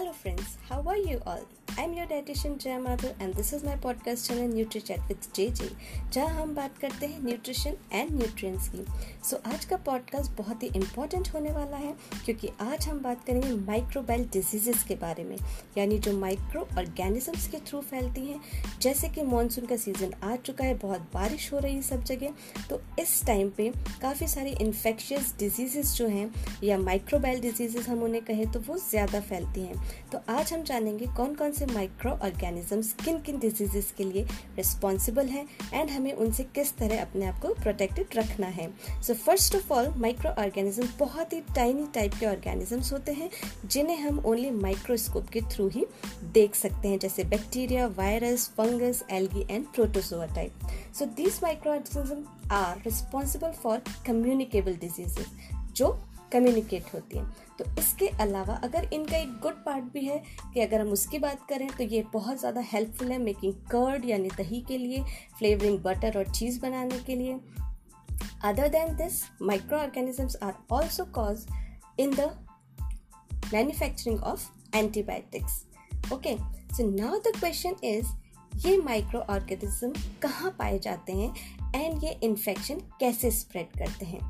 Hello friends, how are you all? I'm your dietitian Jaya Madhu and this is my podcast channel NutriChat with JJ जहाँ हम बात करते हैं nutrition and nutrients की। सो so, आज का पॉडकास्ट बहुत ही इम्पोर्टेंट होने वाला है क्योंकि आज हम बात करेंगे माइक्रोबाइल डिजीजेस के बारे में यानी जो माइक्रो ऑर्गेनिजम्स के थ्रू फैलती हैं। जैसे कि मानसून का सीज़न आ चुका है बहुत बारिश हो रही है सब जगह तो इस टाइम पे काफ़ी सारी इन्फेक्शियस डिजीजेस जो हैं या माइक्रोबाइल डिजीजेस हम उन्हें कहें तो वो ज़्यादा फैलती हैं। तो आज हम जानेंगे कौन कौन से माइक्रो ऑर्गेनिजम्स किन किन डिजीजेस के लिए रिस्पॉन्सिबल हैं एंड हमें उनसे किस तरह अपने आप को प्रोटेक्टेड रखना है। So first of all microorganism बहुत ही टाइनी टाइप के ऑर्गेनिजम्स होते हैं, जिन्हें हम ओनली माइक्रोस्कोप के थ्रू ही देख सकते हैं, जैसे bacteria virus fungus algae and protozoa type so this microorganism are responsible for communicable diseases जो कम्युनिकेट होती हैं। तो इसके अलावा अगर इनका एक गुड पार्ट भी है कि अगर हम उसकी बात करें तो ये बहुत ज़्यादा हेल्पफुल है मेकिंग कर्ड यानी दही के लिए फ्लेवरिंग बटर और चीज़ बनाने के लिए। Other than this microorganisms are also cause in the manufacturing of antibiotics okay so now the question is ये माइक्रो ऑर्गेनिज्म कहाँ पाए जाते हैं? एंड ये इन्फेक्शन कैसे स्प्रेड करते हैं?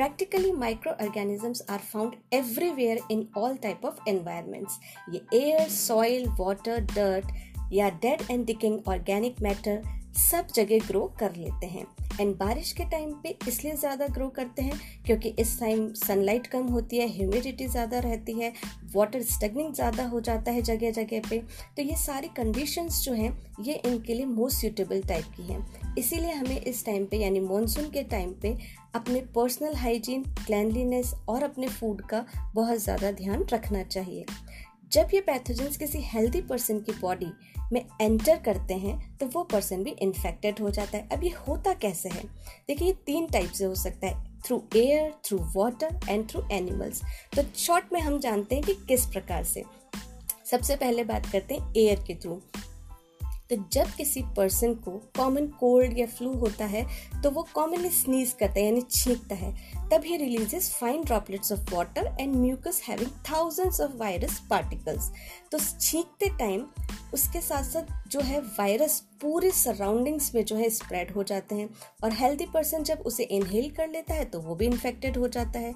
Practically, microorganisms are found everywhere in all type of environments. ये air, soil, water, dirt या dead and decaying organic matter सब जगह ग्रो कर लेते हैं। एंड बारिश के टाइम पे इसलिए ज़्यादा ग्रो करते हैं, क्योंकि इस टाइम सनलाइट कम होती है ह्यूमिडिटी ज़्यादा रहती है वाटर स्टगनिंग ज़्यादा हो जाता है जगह जगह पे। तो ये सारी कंडीशंस जो हैं, ये इनके लिए मोस्ट सूटेबल टाइप की हैं। इसीलिए हमें इस टाइम पे, यानी मानसून के टाइम पे, अपने पर्सनल हाइजीन क्लैनलीनेस और अपने फ़ूड का बहुत ज़्यादा ध्यान रखना चाहिए। जब ये पैथोजेंस किसी हेल्दी पर्सन की बॉडी में एंटर करते हैं तो वो पर्सन भी इन्फेक्टेड हो जाता है। अब ये होता कैसे है? देखिए, ये तीन टाइप से हो सकता है। Through air through water and through animals तो शॉर्ट में हम जानते हैं कि किस प्रकार से। सबसे पहले बात करते हैं एयर के थ्रू तो जब किसी पर्सन को कॉमन कोल्ड या फ्लू होता है तो वो कॉमनली स्नीज करता है, यानी छींकता है। तब ही releases fine droplets of water and mucus having thousands of virus particles तो छींकते टाइम उसके साथ साथ जो है वायरस पूरे सराउंडिंग्स में जो है स्प्रेड हो जाते हैं और हेल्दी पर्सन जब उसे इनहेल कर लेता है तो वो भी इन्फेक्टेड हो जाता है।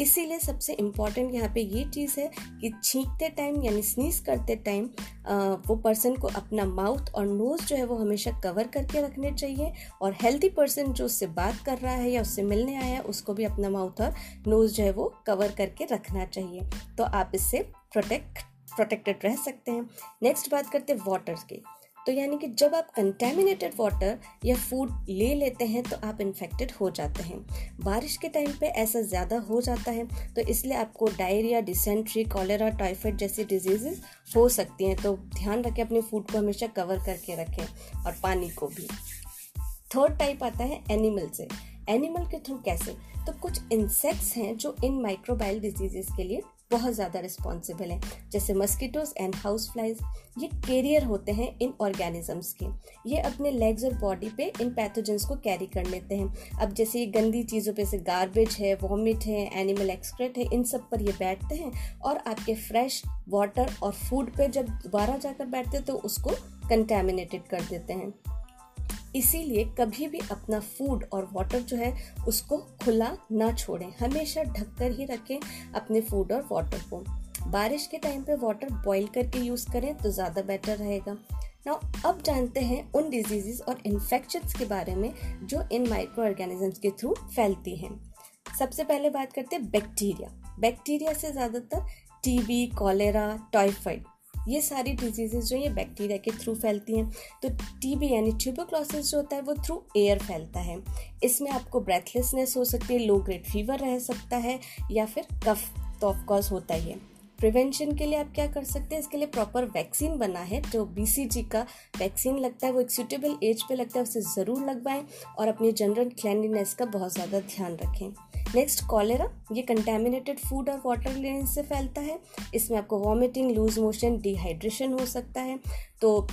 इसीलिए सबसे इंपॉर्टेंट यहाँ पे ये चीज़ है कि छींकते टाइम यानी स्नीज करते टाइम वो पर्सन को अपना माउथ और नोज़ जो है वो हमेशा कवर करके रखने चाहिए और हेल्दी पर्सन जो उससे बात कर रहा है या उससे मिलने आया है उसको भी अपना माउथ और नोज़ जो है वो कवर करके रखना चाहिए। तो आप इससे प्रोटेक्ट प्रोटेक्टेड रह सकते हैं। नेक्स्ट बात करते हैं वाटर की। तो यानी कि जब आप कंटेमिनेटेड वाटर या फ़ूड ले लेते हैं तो आप इन्फेक्टेड हो जाते हैं। बारिश के टाइम पे ऐसा ज़्यादा हो जाता है तो इसलिए आपको डायरिया डिसेंट्री कॉलेरा टाइफाइड जैसी डिजीजेस हो सकती हैं। तो ध्यान रखें, अपने फ़ूड को हमेशा कवर करके रखें और पानी को भी। थर्ड टाइप आता है एनिमल से। एनिमल के थ्रू कैसे? तो कुछ इंसेक्ट्स हैं जो इन माइक्रोबाइल डिजीजेस के लिए बहुत ज़्यादा रिस्पॉन्सिबल हैं। जैसे मस्कीटोज एंड हाउस फ्लाइज ये कैरियर होते हैं इन ऑर्गेनिजम्स के। ये अपने लेग्स और बॉडी पे इन पैथोजेंस को कैरी कर लेते हैं। अब जैसे ये गंदी चीज़ों पे से गार्बेज है वॉमिट है एनिमल एक्सक्रेट है, इन सब पर ये बैठते हैं और आपके फ्रेश वाटर और फ़ूड पे जब दोबारा जाकर बैठते हैं तो उसको कंटेमिनेटेड कर देते हैं। इसीलिए कभी भी अपना फ़ूड और वाटर जो है, उसको खुला ना छोड़ें। हमेशा ढककर ही रखें अपने फ़ूड और वाटर को। बारिश के टाइम पे वाटर बॉईल करके यूज़ करें तो ज़्यादा बेटर रहेगा। नाउ अब जानते हैं उन डिज़ीज़ और इन्फेक्शन के बारे में जो इन माइक्रो ऑर्गेनिजम्स के थ्रू फैलती हैं। सबसे पहले बात करते हैं बैक्टीरिया बैक्टीरिया से ज़्यादातर टीबी कॉलेरा टाइफाइड ये सारी डिजीजेज जो ये बैक्टीरिया के थ्रू फैलती हैं तो टीबी यानी ट्यूबोक्लोसिस जो होता है वो थ्रू एयर फैलता है। इसमें आपको ब्रेथलेसनेस हो सकती है लो ग्रेड फीवर रह सकता है, या फिर कफ तो ऑफकोर्स होता ही है। प्रिवेंशन के लिए आप क्या कर सकते हैं, इसके लिए प्रॉपर वैक्सीन बना है, जो बीसीजी का वैक्सीन लगता है, वो एक सूटेबल एज पे लगता है, उसे ज़रूर लगवाएँ और अपनी जनरल क्लैंडीनेस का बहुत ज़्यादा ध्यान रखें। नेक्स्ट कॉलेरा ये कंटेमिनेटेड फ़ूड और वाटर लेने से फैलता है। इसमें आपको वॉमिटिंग लूज मोशन डिहाइड्रेशन हो सकता है। तो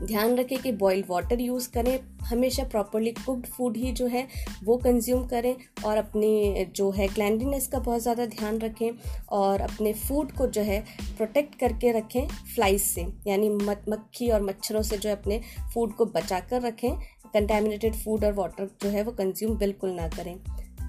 ध्यान रखें कि बॉइल्ड वाटर यूज़ करें। हमेशा प्रॉपरली कुक्ड फ़ूड ही जो है, वो कंज्यूम करें और अपनी जो है क्लैंडीनेस का बहुत ज़्यादा ध्यान रखें और अपने फ़ूड को जो है प्रोटेक्ट करके रखें फ्लाइज से। यानी मक्खी और मच्छरों से जो है अपने फ़ूड को बचा कर रखें। कंटेमिनेटेड फ़ूड और वाटर जो है वो कंज्यूम बिल्कुल ना करें।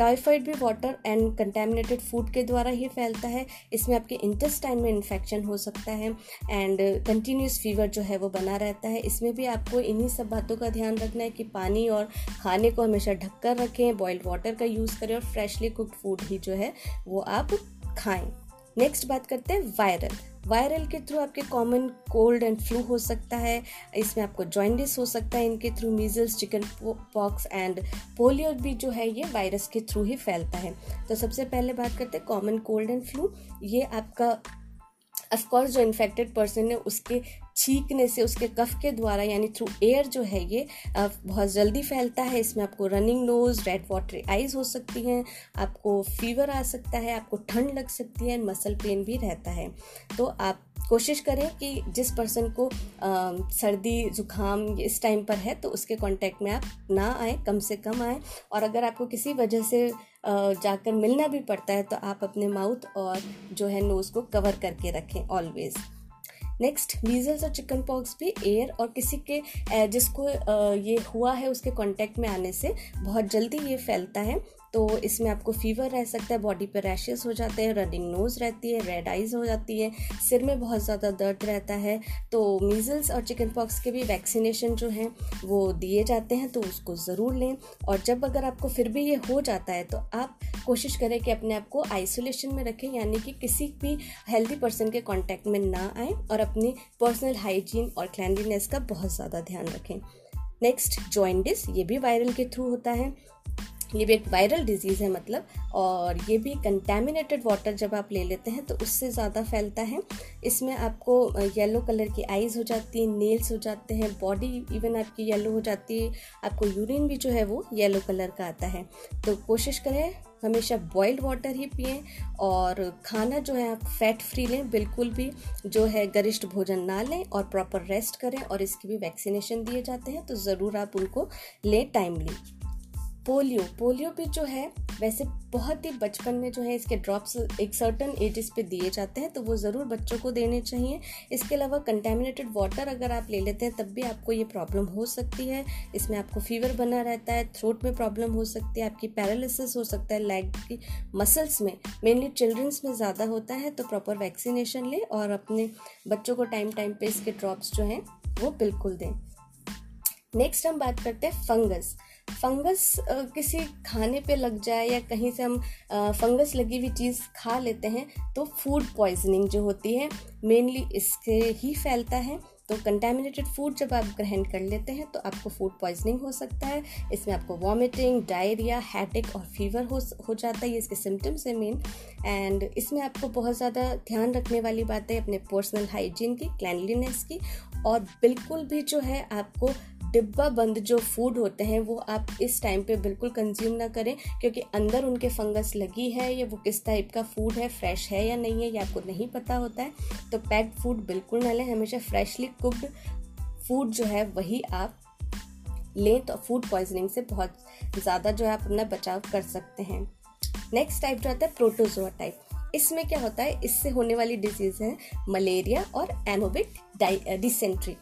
टाइफाइड भी वाटर एंड कंटेमिनेटेड फ़ूड के द्वारा ही फैलता है। इसमें आपके इंटेस्टाइन में इन्फेक्शन हो सकता है एंड कंटिन्यूस फीवर जो है वो बना रहता है। इसमें भी आपको इन्हीं सब बातों का ध्यान रखना है कि पानी और खाने को हमेशा ढककर रखें बॉइल्ड वाटर का यूज़ करें और फ्रेशली कुकड फ़ूड ही जो है वो आप खाएँ। नेक्स्ट बात करते हैं वायरल वायरल के थ्रू आपके कॉमन कोल्ड एंड फ्लू हो सकता है। इसमें आपको जॉइंडिस हो सकता है इनके through measles chickenpox and polio भी जो है ये वायरस के थ्रू ही फैलता है। तो सबसे पहले बात करते हैं कॉमन कोल्ड एंड फ्लू ये आपका अफकोर्स जो इन्फेक्टेड पर्सन है, उसके छींकने से उसके कफ के द्वारा यानी थ्रू एयर जो है ये बहुत जल्दी फैलता है। इसमें आपको running nose red water eyes हो सकती हैं आपको फीवर आ सकता है आपको ठंड लग सकती है मसल पेन भी रहता है। तो आप कोशिश करें कि जिस पर्सन को आ, सर्दी ज़ुकाम इस टाइम पर है तो उसके कांटेक्ट में आप ना आए कम से कम आए। और अगर आपको किसी वजह से जाकर मिलना भी पड़ता है तो आप अपने माउथ और जो है नोज़ को कवर करके रखें ऑलवेज़ नेक्स्ट मीजल्स और चिकन पॉक्स भी एयर और किसी के जिसको ये हुआ है उसके कांटेक्ट में आने से बहुत जल्दी ये फैलता है। तो इसमें आपको फीवर रह सकता है बॉडी पर रैशेस हो जाते हैं रनिंग नोज़ रहती है रेड आइज़ हो जाती है, सिर में बहुत ज़्यादा दर्द रहता है तो मीजल्स और चिकन पॉक्स के भी वैक्सीनेशन जो हैं, वो दिए जाते हैं तो उसको ज़रूर लें। और जब अगर आपको फिर भी ये हो जाता है तो आप कोशिश करें कि अपने आप को आइसोलेशन में रखें, यानी कि किसी भी हेल्दी पर्सन के कॉन्टैक्ट में ना आए और अपनी पर्सनल हाइजीन और क्लैंडलीनेस का बहुत ज़्यादा ध्यान रखें। नेक्स्ट जॉइंडिस ये भी वायरल के थ्रू होता है। ये भी एक वायरल डिज़ीज़ है मतलब और ये भी कंटेमिनेटेड वाटर जब आप ले लेते हैं तो उससे ज़्यादा फैलता है। इसमें आपको येलो कलर की आइज़ हो जाती है नेल्स हो जाते हैं बॉडी इवन आपकी येलो हो जाती है, आपको यूरिन भी जो है वो येलो कलर का आता है। तो कोशिश करें, हमेशा बॉइल्ड वाटर ही पिए, और खाना जो है आप फैट फ्री लें, बिल्कुल भी जो है गरिष्ठ भोजन ना लें, और प्रॉपर रेस्ट करें, और इसकी भी वैक्सीनेशन दिए जाते हैं तो ज़रूर आप उनको लें टाइमली पोलियो पोलियो भी जो है, वैसे बहुत ही बचपन में जो है इसके ड्रॉप्स एक सर्टन एजेस पे दिए जाते हैं तो वो ज़रूर बच्चों को देने चाहिए। इसके अलावा कंटेमिनेटेड वाटर अगर आप ले लेते हैं, तब भी आपको ये प्रॉब्लम हो सकती है। इसमें आपको फीवर बना रहता है थ्रोट में प्रॉब्लम हो सकती है, आपकी पैरालिसिस हो सकता है लेग की मसल्स में। मेनली चिल्ड्रंस में ज़्यादा होता है तो प्रॉपर वैक्सीनेशन लें और अपने बच्चों को टाइम टाइम पर इसके ड्रॉप्स जो हैं, वो बिल्कुल दें। नेक्स्ट हम बात करते हैं फंगस फंगस किसी खाने पे लग जाए या कहीं से हम फंगस लगी हुई चीज़ खा लेते हैं तो फ़ूड पॉइजनिंग जो होती है मेनली इससे ही फैलता है। तो कंटेमिनेटेड फ़ूड जब आप ग्रहण कर लेते हैं तो आपको फ़ूड पॉइजनिंग हो सकता है। इसमें आपको वॉमिटिंग डायरिया हैटिक और फीवर हो हो जाता है, ये इसके सिम्टम्स है मेन एंड इसमें आपको बहुत ज़्यादा ध्यान रखने वाली बात है अपने पर्सनल हाइजीन की क्लैनलीनेस की, और बिल्कुल भी जो है आपको डिब्बा बंद जो फ़ूड होते हैं, वो आप इस टाइम पे बिल्कुल कंज्यूम ना करें, क्योंकि अंदर उनके फंगस लगी है, या वो किस टाइप का फ़ूड है फ्रेश है या नहीं है, ये आपको नहीं पता होता है। तो पैक्ड फ़ूड बिल्कुल ना लें, हमेशा फ्रेशली कुकड फ़ूड जो है, वही आप लें तो फ़ूड पॉइजनिंग से बहुत ज़्यादा जो है आप अपना बचाव कर सकते हैं। नेक्स्ट टाइप जो आता है प्रोटोजोआ टाइप इसमें क्या होता है, इससे होने वाली डिज़ीज़ है मलेरिया और एनोबिक डिसेंट्री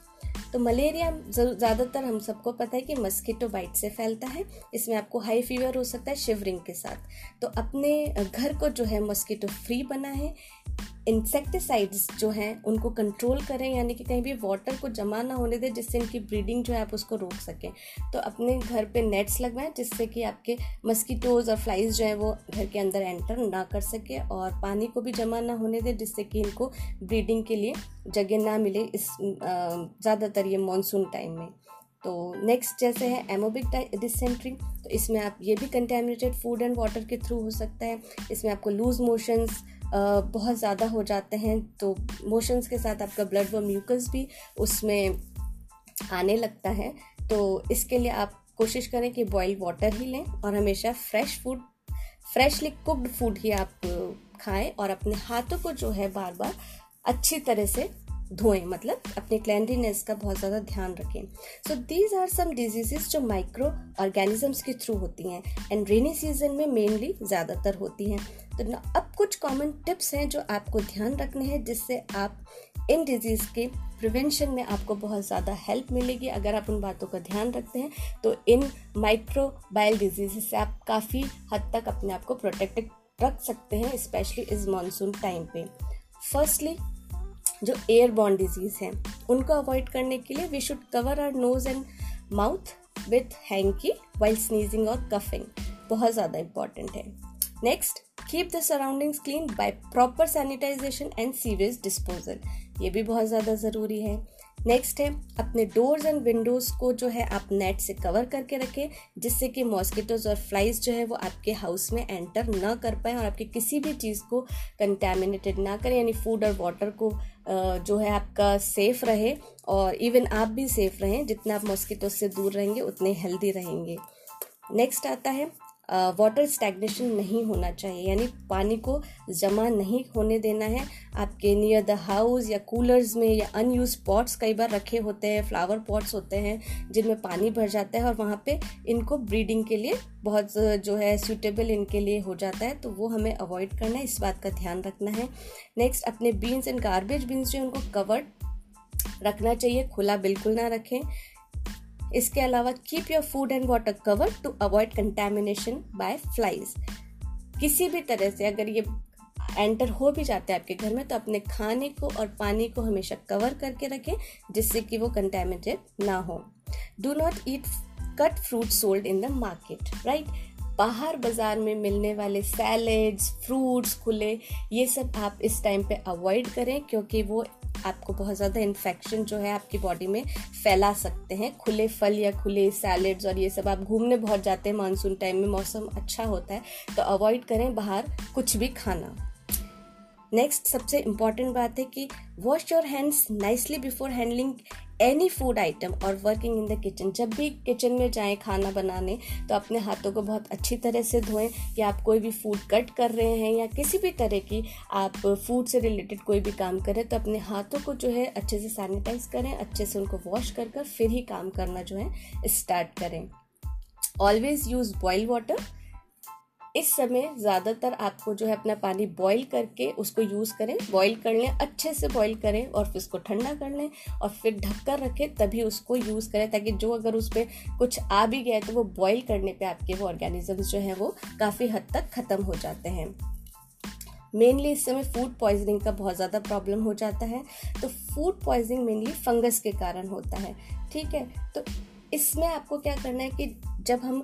तो मलेरिया ज़्यादातर हम सबको पता है कि मस्कीटो बाइट से फैलता है। इसमें आपको हाई फीवर हो सकता है शिवरिंग के साथ। तो अपने घर को जो है मस्कीटो फ्री बना है। इंसेक्टिसाइड्स जो हैं, उनको कंट्रोल करें, यानी कि कहीं भी वाटर को जमा ना होने दें, जिससे इनकी ब्रीडिंग जो है, आप उसको रोक सकें। तो अपने घर पे नेट्स लगवाएँ, जिससे कि आपके मस्कीटोज और फ्लाइज जो है, वो घर के अंदर एंटर ना कर सके और पानी को भी जमा ना होने दें, जिससे कि इनको ब्रीडिंग के लिए जगह ना मिले इस ज़्यादातर ये मानसून टाइम में। तो नेक्स्ट जैसे है एमोबिक डिसेंट्री तो इसमें आप ये भी कंटेमिनेटेड फ़ूड एंड वाटर के थ्रू हो सकता है। इसमें आपको लूज मोशंस बहुत ज़्यादा हो जाते हैं तो मोशंस के साथ आपका ब्लड व म्यूकस भी उसमें आने लगता है। तो इसके लिए आप कोशिश करें कि बॉयल वाटर ही लें और हमेशा fresh food freshly cooked food ही आप खाएँ और अपने हाथों को जो है बार बार अच्छी तरह से धोएँ मतलब अपने क्लैंडीनेस का बहुत ज़्यादा ध्यान रखें। So these are some diseases जो माइक्रो ऑर्गेनिजम्स के थ्रू होती हैं एंड रेनी सीज़न में मेनली ज़्यादातर होती हैं। तो अब कुछ कॉमन टिप्स हैं जो आपको ध्यान रखने हैं, जिससे आप इन डिज़ीज़ के प्रिवेंशन में आपको बहुत ज़्यादा हेल्प मिलेगी। अगर आप उन बातों का ध्यान रखते हैं तो इन माइक्रोबायल डिज़ीज़ से आप काफ़ी हद तक अपने आप को प्रोटेक्टेड रख सकते हैं स्पेशली इस मानसून टाइम पे। फर्स्टली जो एयर बॉर्न डिज़ीज़ हैं, उनको अवॉइड करने के लिए we should cover our nose and mouth with hanky while sneezing और कफिंग बहुत ज़्यादा इंपॉर्टेंट है। Next keep the surroundings clean by proper sanitisation and sewage disposal ये भी बहुत ज़्यादा ज़रूरी है। नेक्स्ट है, अपने डोर्स एंड विंडोज़ को जो है आप नेट से कवर करके रखें, जिससे कि मॉस्किटोज और फ्लाइज जो है वो आपके हाउस में एंटर ना कर पाए और आपकी किसी भी चीज़ को कंटेमिनेटेड ना करें, यानी फ़ूड और वाटर को जो है आपका सेफ़ रहे और इवन आप भी सेफ़ रहें। जितना आप मॉस्किटोज से दूर रहेंगे, उतने हेल्दी रहेंगे। नेक्स्ट आता है वाटर स्टैग्नेशन नहीं होना चाहिए, यानी पानी को जमा नहीं होने देना है। आपके नियर द हाउस या कूलर्स में या अनयूज पॉट्स कई बार रखे होते हैं फ्लावर पॉट्स होते हैं, जिनमें पानी भर जाता है और वहाँ पे इनको ब्रीडिंग के लिए बहुत जो है सूटेबल इनके लिए हो जाता है तो वो हमें अवॉइड करना है, इस बात का ध्यान रखना है। नेक्स्ट अपने बीन्स एंड गार्बेज बीन्स जो उनको कवर्ड रखना चाहिए, खुला बिल्कुल ना रखें। इसके अलावा keep your food and water cover to avoid contamination by flies किसी भी तरह से अगर ये एंटर हो भी जाते हैं आपके घर में तो अपने खाने को और पानी को हमेशा कवर करके रखें, जिससे कि वो कंटेमिनेटेड ना हो। Do not eat cut fruit sold in the market right बाहर बाज़ार में मिलने वाले सैलेड्स फ्रूट्स खुले, ये सब आप इस टाइम पे अवॉइड करें, क्योंकि वो आपको बहुत ज़्यादा इन्फेक्शन जो है आपकी बॉडी में फैला सकते हैं। खुले फल या खुले सैलड्स और ये सब, आप घूमने बहुत जाते हैं मानसून टाइम में मौसम अच्छा होता है तो अवॉइड करें बाहर कुछ भी खाना। नेक्स्ट सबसे इंपॉर्टेंट बात है कि wash your hands nicely before handling any food item और वर्किंग इन द किचन जब भी किचन में जाएँ खाना बनाने तो अपने हाथों को बहुत अच्छी तरह से धोएँ कि आप कोई भी फ़ूड कट कर रहे हैं या किसी भी तरह की आप फ़ूड से रिलेटेड कोई भी काम करें तो अपने हाथों को जो है अच्छे से सैनिटाइज करें, अच्छे से उनको वॉश कर कर फिर ही काम करना जो है स्टार्ट करें। ऑलवेज यूज़ बॉयल वाटर इस समय ज़्यादातर आपको जो है अपना पानी बॉईल करके उसको यूज़ करें। बॉईल कर लें, अच्छे से बॉईल करें और फिर उसको ठंडा कर लें और फिर ढककर रखें, तभी उसको यूज़ करें ताकि जो अगर उस पर कुछ आ भी गया तो वो बॉईल करने पे आपके वो ऑर्गेनिजम्स जो हैं वो काफ़ी हद तक ख़त्म हो जाते हैं। मेनली इस समय फ़ूड पॉइजनिंग का बहुत ज़्यादा प्रॉब्लम हो जाता है। तो फ़ूड पॉइजनिंग मेनली फंगस के कारण होता है। ठीक है? तो इसमें आपको क्या करना है कि जब हम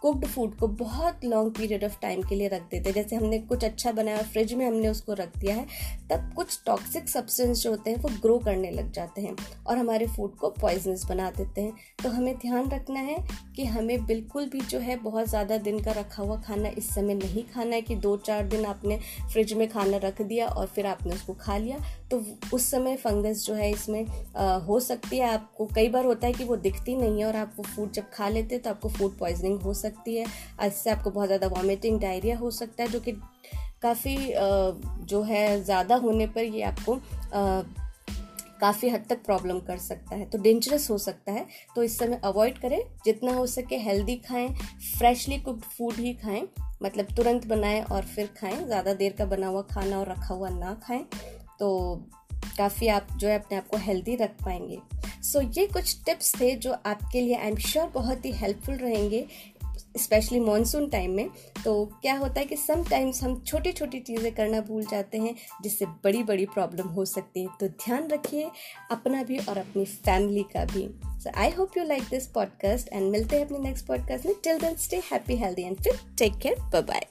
कुक्ड फ़ूड को बहुत लॉन्ग पीरियड ऑफ़ टाइम के लिए रख देते हैं जैसे हमने कुछ अच्छा बनाया फ्रिज में हमने उसको रख दिया है तब कुछ टॉक्सिक सब्सटेंस जो होते हैं वो ग्रो करने लग जाते हैं और हमारे फ़ूड को पॉइजनस बना देते हैं। तो हमें ध्यान रखना है कि हमें बिल्कुल भी जो है बहुत ज़्यादा दिन का रखा हुआ खाना इस समय नहीं खाना है कि दो चार दिन आपने फ्रिज में खाना रख दिया और फिर आपने उसको खा लिया। तो उस समय फंगस जो है इसमें आ, हो सकती है आपको कई बार होता है कि वो दिखती नहीं है और आप वो फ़ूड जब खा लेते हैं तो आपको फ़ूड पॉइजनिंग हो सकती है। इससे आपको बहुत ज़्यादा वॉमिटिंग डायरिया हो सकता है, जो कि काफ़ी जो है ज़्यादा होने पर ये आपको काफ़ी हद तक प्रॉब्लम कर सकता है। तो डेंजरस हो सकता है। तो इस समय अवॉइड करें, जितना हो सके हेल्दी खाएँ फ्रेशली कुक्ड फ़ूड ही खाएँ मतलब तुरंत बनाएँ और फिर खाएँ, ज़्यादा देर का बना हुआ खाना और रखा हुआ ना खाएँ तो काफ़ी आप जो है अपने आप को हेल्दी रख पाएँगे। सो so, ये कुछ टिप्स थे जो आपके लिए आई एम श्योर बहुत ही हेल्पफुल रहेंगे स्पेशली मानसून टाइम में। तो क्या होता है कि समटाइम्स हम छोटी छोटी चीज़ें करना भूल जाते हैं जिससे बड़ी बड़ी प्रॉब्लम हो सकती है। तो ध्यान रखिए अपना भी और अपनी फैमिली का भी। So I hope you like this podcast and मिलते हैं अपने नेक्स्ट पॉडकास्ट में। Till then stay happy healthy and fit take care bye bye